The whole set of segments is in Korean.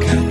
가까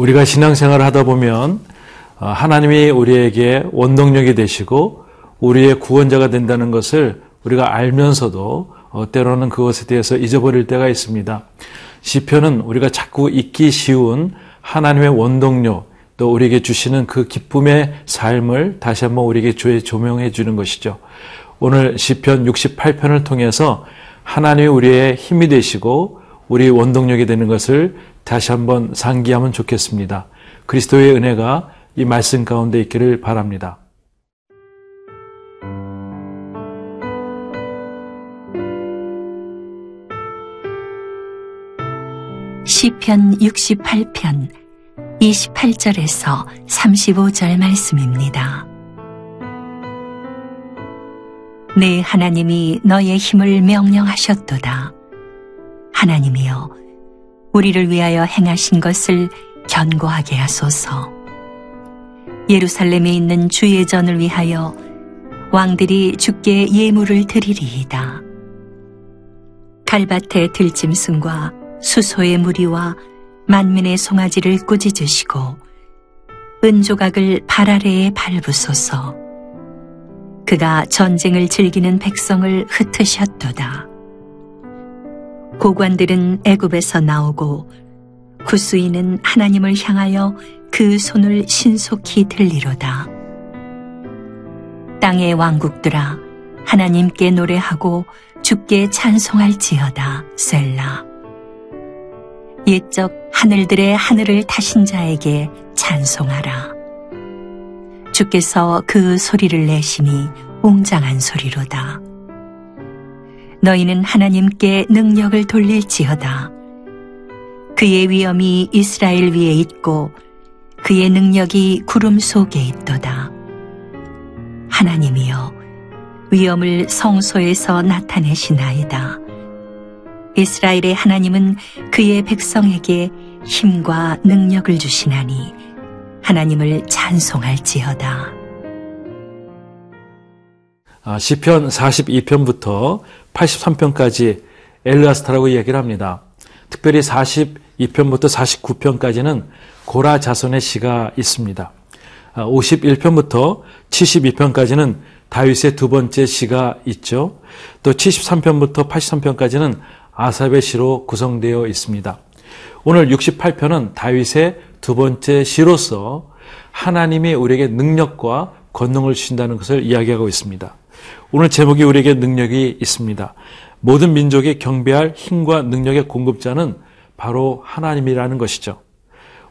우리가 신앙생활을 하다 보면 어, 하나님이 우리에게 원동력이 되시고 우리의 구원자가 된다는 것을 우리가 알면서도 어, 때로는 그것에 대해서 잊어버릴 때가 있습니다. 시편은 우리가 자꾸 잊기 쉬운 하나님의 원동력 또 우리에게 주시는 그 기쁨의 삶을 다시 한번 우리에게 조명해 주는 것이죠. 오늘 시편 68편을 통해서 하나님이 우리의 힘이 되시고 우리 원동력이 되는 것을 다시 한번 상기하면 좋겠습니다. 그리스도의 은혜가 이 말씀 가운데 있기를 바랍니다. 시편 68편 28절에서 35절 말씀입니다. 내 하나님이 너의 힘을 명령하셨도다. 하나님이여 우리를 위하여 행하신 것을 견고하게 하소서. 예루살렘에 있는 주의 전을 위하여 왕들이 주께 예물을 드리리이다. 갈밭의 들짐승과 수소의 무리와 만민의 송아지를 꾸짖으시고 은조각을 발 아래에 밟으소서. 그가 전쟁을 즐기는 백성을 흩으셨도다. 고관들은 애굽에서 나오고 구스인은 하나님을 향하여 그 손을 신속히 들리로다. 땅의 왕국들아 하나님께 노래하고 주께 찬송할지어다 셀라. 옛적 하늘들의 하늘을 타신 자에게 찬송하라. 주께서 그 소리를 내시니 웅장한 소리로다. 너희는 하나님께 능력을 돌릴지어다. 그의 위엄이 이스라엘 위에 있고 그의 능력이 구름 속에 있도다. 하나님이여 위엄을 성소에서 나타내시나이다. 이스라엘의 하나님은 그의 백성에게 힘과 능력을 주시나니 하나님을 찬송할지어다. 아, 시편 42편부터 83편까지 엘라스타라고 이야기를 합니다. 특별히 42편부터 49편까지는 고라 자손의 시가 있습니다. 51편부터 아, 72편까지는 다윗의 두 번째 시가 있죠. 또 73편부터 83편까지는 아삽의 시로 구성되어 있습니다. 오늘 68편은 다윗의 두 번째 시로서 하나님이 우리에게 능력과 권능을 주신다는 것을 이야기하고 있습니다. 오늘 제목이 우리에게 능력이 있습니다. 모든 민족이 경배할 힘과 능력의 공급자는 바로 하나님이라는 것이죠.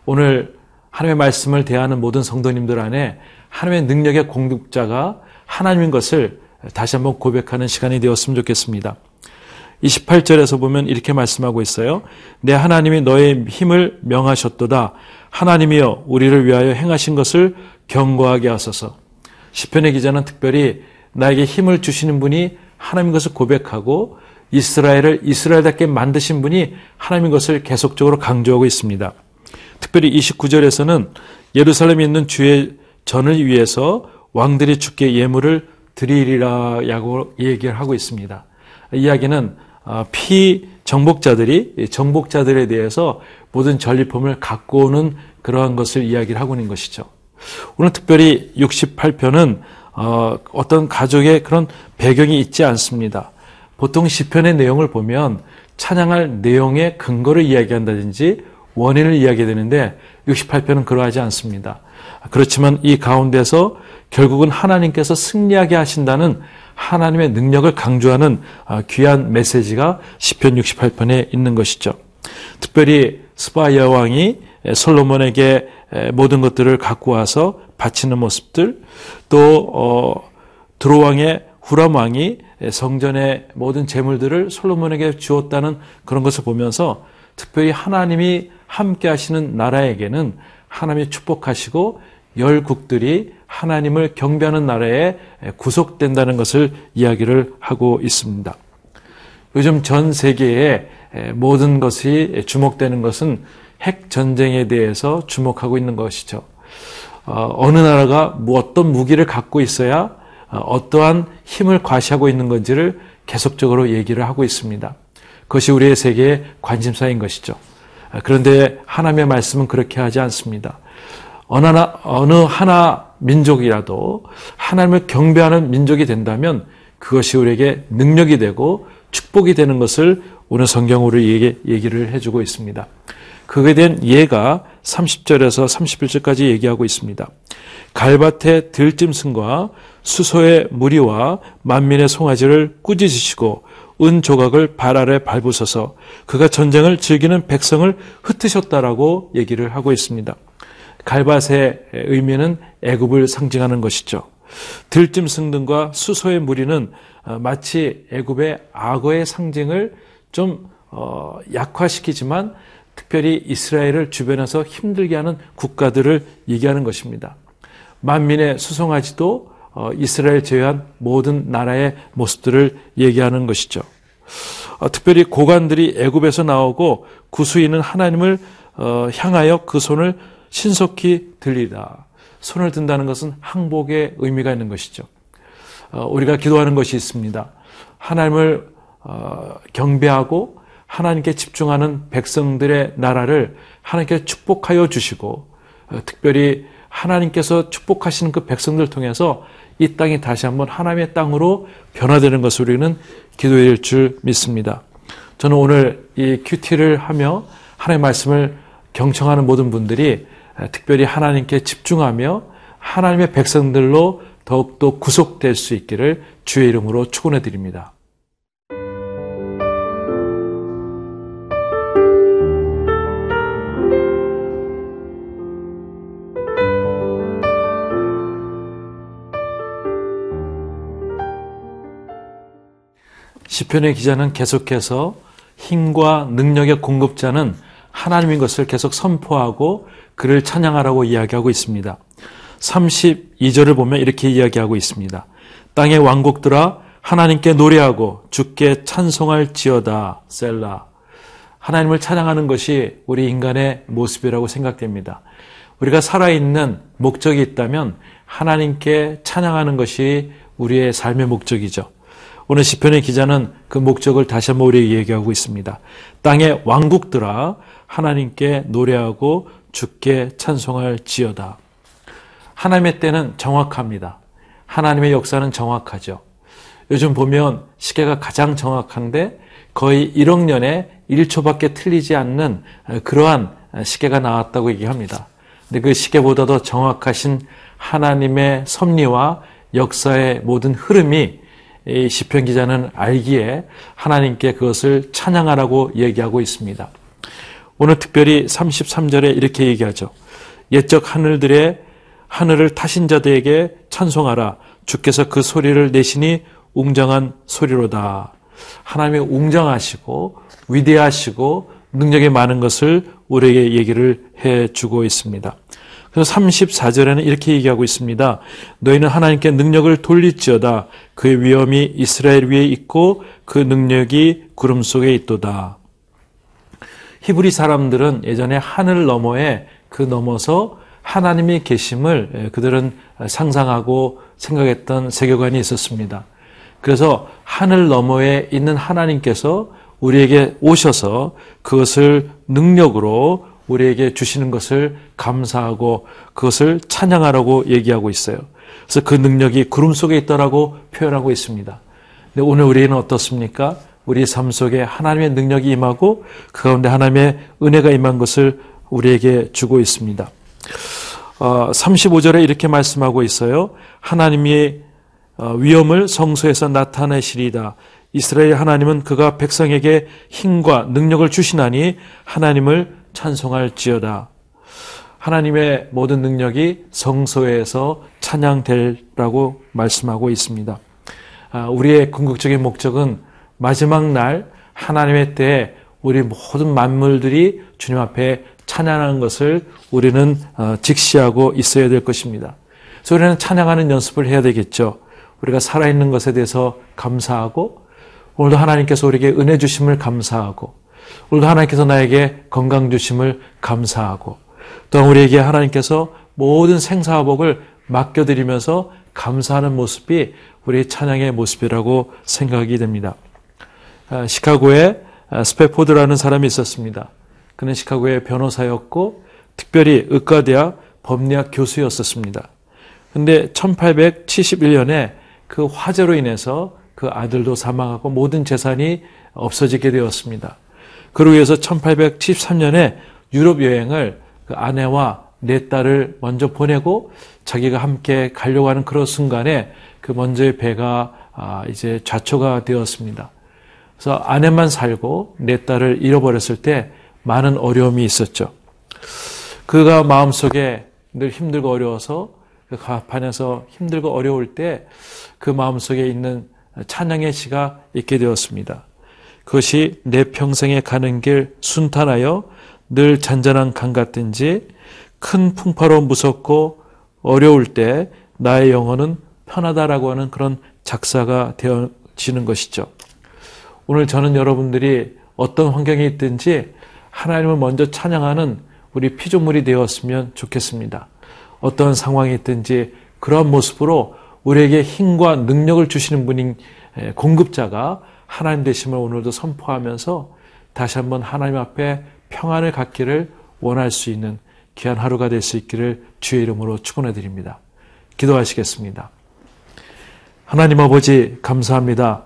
오늘 하나님의 말씀을 대하는 모든 성도님들 안에 하나님의 능력의 공급자가 하나님인 것을 다시 한번 고백하는 시간이 되었으면 좋겠습니다. 28절에서 보면 이렇게 말씀하고 있어요. 내 하나님이 너의 힘을 명하셨도다. 하나님이여 우리를 위하여 행하신 것을 경고하게 하소서. 시편의 기자는 특별히 나에게 힘을 주시는 분이 하나님인 것을 고백하고 이스라엘을 이스라엘답게 만드신 분이 하나님인 것을 계속적으로 강조하고 있습니다. 특별히 29절에서는 예루살렘에 있는 주의 전을 위해서 왕들이 주께 예물을 드리리라고 얘기를 하고 있습니다. 이야기는 어, 피 정복자들이 정복자들에 대해서 모든 전리품을 갖고 오는 그러한 것을 이야기를 하고 있는 것이죠. 오늘 특별히 68편은 어, 어떤 가족의 그런 배경이 있지 않습니다. 보통 시편의 내용을 보면 찬양할 내용의 근거를 이야기한다든지 원인을 이야기되는데 68편은 그러하지 않습니다. 그렇지만 이 가운데서 결국은 하나님께서 승리하게 하신다는 하나님의 능력을 강조하는 아, 귀한 메시지가 시편 68편에 있는 것이죠. 특별히 스바야 왕이 솔로몬에게 모든 것들을 갖고 와서 바치는 모습들, 또 어, 드로왕의 후람 왕이 성전의 모든 재물들을 솔로몬에게 주었다는 그런 것을 보면서 특별히 하나님이 함께 하시는 나라에게는 하나님이 축복하시고 열국들이 하나님을 경배하는 나라에 구속된다는 것을 이야기를 하고 있습니다. 요즘 전 세계의 모든 것이 주목되는 것은 핵 전쟁에 대해서 주목하고 있는 것이죠. 어, 어느 나라가 뭐 어떤 무기를 갖고 있어야 어, 어떠한 힘을 과시하고 있는 건지를 계속적으로 얘기를 하고 있습니다. 그것이 우리의 세계의 관심사인 것이죠. 아, 그런데 하나님의 말씀은 그렇게 하지 않습니다. 어느 하나, 어느 하나 민족이라도 하나님을 경배하는 민족이 된다면 그것이 우리에게 능력이 되고 축복이 되는 것을 오늘 성경으로 얘기, 얘기를 해주고 있습니다. 그에 대한 예가 30절에서 31절까지 얘기하고 있습니다. 갈밭의 들짐승과 수소의 무리와 만민의 송아지를 꾸짖으시고 은 조각을 발 아래 밟으셔서 그가 전쟁을 즐기는 백성을 흩으셨다라고 얘기를 하고 있습니다. 갈밭의 의미는 애굽을 상징하는 것이죠. 들짐승 등과 수소의 무리는 어, 마치 애굽의 악어의 상징을 좀 어, 약화시키지만 특별히 이스라엘을 주변에서 힘들게 하는 국가들을 얘기하는 것입니다. 만민의 수송아지도 어, 이스라엘 제외한 모든 나라의 모습들을 얘기하는 것이죠. 어, 특별히 고관들이 애굽에서 나오고 구수인은 하나님을 어, 향하여 그 손을 신속히 들리다. 손을 든다는 것은 항복의 의미가 있는 것이죠. 우리가 기도하는 것이 있습니다. 하나님을 경배하고 하나님께 집중하는 백성들의 나라를 하나님께 축복하여 주시고 어, 특별히 하나님께서 축복하시는 그 백성들 통해서 이 땅이 다시 한번 하나님의 땅으로 변화되는 것을 우리는 기도해야 줄 믿습니다. 저는 오늘 이 큐티를 하며 하나님의 말씀을 경청하는 모든 분들이 특별히 하나님께 집중하며 하나님의 백성들로 더욱더 구속될 수 있기를 주의 이름으로 축원해 드립니다. 시편의 기자는 계속해서 힘과 능력의 공급자는 하나님인 것을 계속 선포하고 그를 찬양하라고 이야기하고 있습니다. 32절을 보면 이렇게 이야기하고 있습니다. 땅의 왕국들아 하나님께 노래하고 주께 찬송할 지어다 셀라. 하나님을 찬양하는 것이 우리 인간의 모습이라고 생각됩니다. 우리가 살아있는 목적이 있다면 하나님께 찬양하는 것이 우리의 삶의 목적이죠. 오늘 시편의 기자는 그 목적을 다시 한번 우리에게 얘기하고 있습니다. 땅의 왕국들아 하나님께 노래하고 주께 찬송할 지어다. 하나님의 때는 정확합니다. 하나님의 역사는 정확하죠. 요즘 보면 시계가 가장 정확한데 거의 1억 년에 1초밖에 틀리지 않는 그러한 시계가 나왔다고 얘기합니다. 근데 그 시계보다도 정확하신 하나님의 섭리와 역사의 모든 흐름이 이 시편 기자는 알기에 하나님께 그것을 찬양하라고 얘기하고 있습니다. 오늘 특별히 33절에 이렇게 얘기하죠. 옛적 하늘들의 하늘을 타신 자들에게 찬송하라. 주께서 그 소리를 내시니 웅장한 소리로다. 하나님의 웅장하시고 위대하시고 능력이 많은 것을 우리에게 얘기를 해 주고 있습니다. 그래서 34절에는 이렇게 얘기하고 있습니다. 너희는 하나님께 능력을 돌릴지어다. 그의 위엄이 이스라엘 위에 있고 그 능력이 구름 속에 있도다. 히브리 사람들은 예전에 하늘 너머에 그 넘어서 하나님이 계심을 그들은 상상하고 생각했던 세계관이 있었습니다. 그래서 하늘 너머에 있는 하나님께서 우리에게 오셔서 그것을 능력으로 우리에게 주시는 것을 감사하고 그것을 찬양하라고 얘기하고 있어요. 그래서 그 능력이 구름 속에 있다라고 표현하고 있습니다. 근데 오늘 우리는 어떻습니까? 우리 삶 속에 하나님의 능력이 임하고 그 가운데 하나님의 은혜가 임한 것을 우리에게 주고 있습니다. 어, 35절에 이렇게 말씀하고 있어요. 하나님이 어, 위엄을 성소에서 나타내시리다. 이스라엘 하나님은 그가 백성에게 힘과 능력을 주시나니 하나님을 찬송할지어다. 하나님의 모든 능력이 성소에서 찬양될라고 말씀하고 있습니다. 아, 우리의 궁극적인 목적은 마지막 날 하나님의 때에 우리 모든 만물들이 주님 앞에 찬양하는 것을 우리는 어, 직시하고 있어야 될 것입니다. 그래서 우리는 찬양하는 연습을 해야 되겠죠. 우리가 살아있는 것에 대해서 감사하고 오늘도 하나님께서 우리에게 은혜 주심을 감사하고 오늘도 하나님께서 나에게 건강 주심을 감사하고 또한 우리에게 하나님께서 모든 생사화복을 맡겨드리면서 감사하는 모습이 우리 찬양의 모습이라고 생각이 됩니다. 아, 시카고에 아, 스페포드라는 사람이 있었습니다. 그는 시카고의 변호사였고 특별히 의과대학 법리학 교수였었습니다. 근데 1871년에 그 화재로 인해서 그 아들도 사망하고 모든 재산이 없어지게 되었습니다. 그러고 해서 1873년에 유럽 여행을 그 아내와 네 딸을 먼저 보내고 자기가 함께 가려고 하는 그런 순간에 그 먼저의 배가 아, 이제 좌초가 되었습니다. 그래서 아내만 살고 네 딸을 잃어버렸을 때 많은 어려움이 있었죠. 그가 마음속에 늘 힘들고 어려워서 그 가판에서 힘들고 어려울 때 그 마음속에 있는 찬양의 시가 있게 되었습니다. 그것이 내 평생에 가는 길 순탄하여 늘 잔잔한 강 같든지 큰 풍파로 무섭고 어려울 때 나의 영혼은 편하다라고 하는 그런 작사가 되어지는 것이죠. 오늘 저는 여러분들이 어떤 환경에 있든지 하나님을 먼저 찬양하는 우리 피조물이 되었으면 좋겠습니다. 어떤 상황이 있든지 그러한 모습으로 우리에게 힘과 능력을 주시는 분인 공급자가 하나님 되심을 오늘도 선포하면서 다시 한번 하나님 앞에 평안을 갖기를 원할 수 있는 귀한 하루가 될 수 있기를 주의 이름으로 축원해 드립니다. 기도하시겠습니다. 하나님 아버지 감사합니다.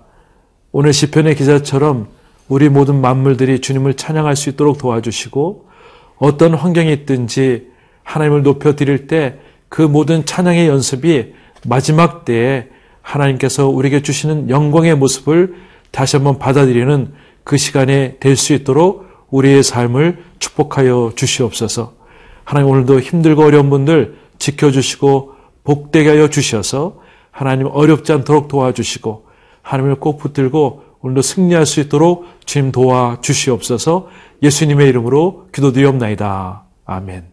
오늘 시편의 기자처럼 우리 모든 만물들이 주님을 찬양할 수 있도록 도와주시고 어떤 환경이 있든지 하나님을 높여 드릴 때 그 모든 찬양의 연습이 마지막 때에 하나님께서 우리에게 주시는 영광의 모습을 다시 한번 받아들이는 그 시간에 될 수 있도록 우리의 삶을 축복하여 주시옵소서. 하나님 오늘도 힘들고 어려운 분들 지켜주시고 복되게 하여 주셔서 하나님 어렵지 않도록 도와주시고 하나님을 꼭 붙들고 오늘도 승리할 수 있도록 주님 도와 주시옵소서 예수님의 이름으로 기도드리옵나이다. 아멘.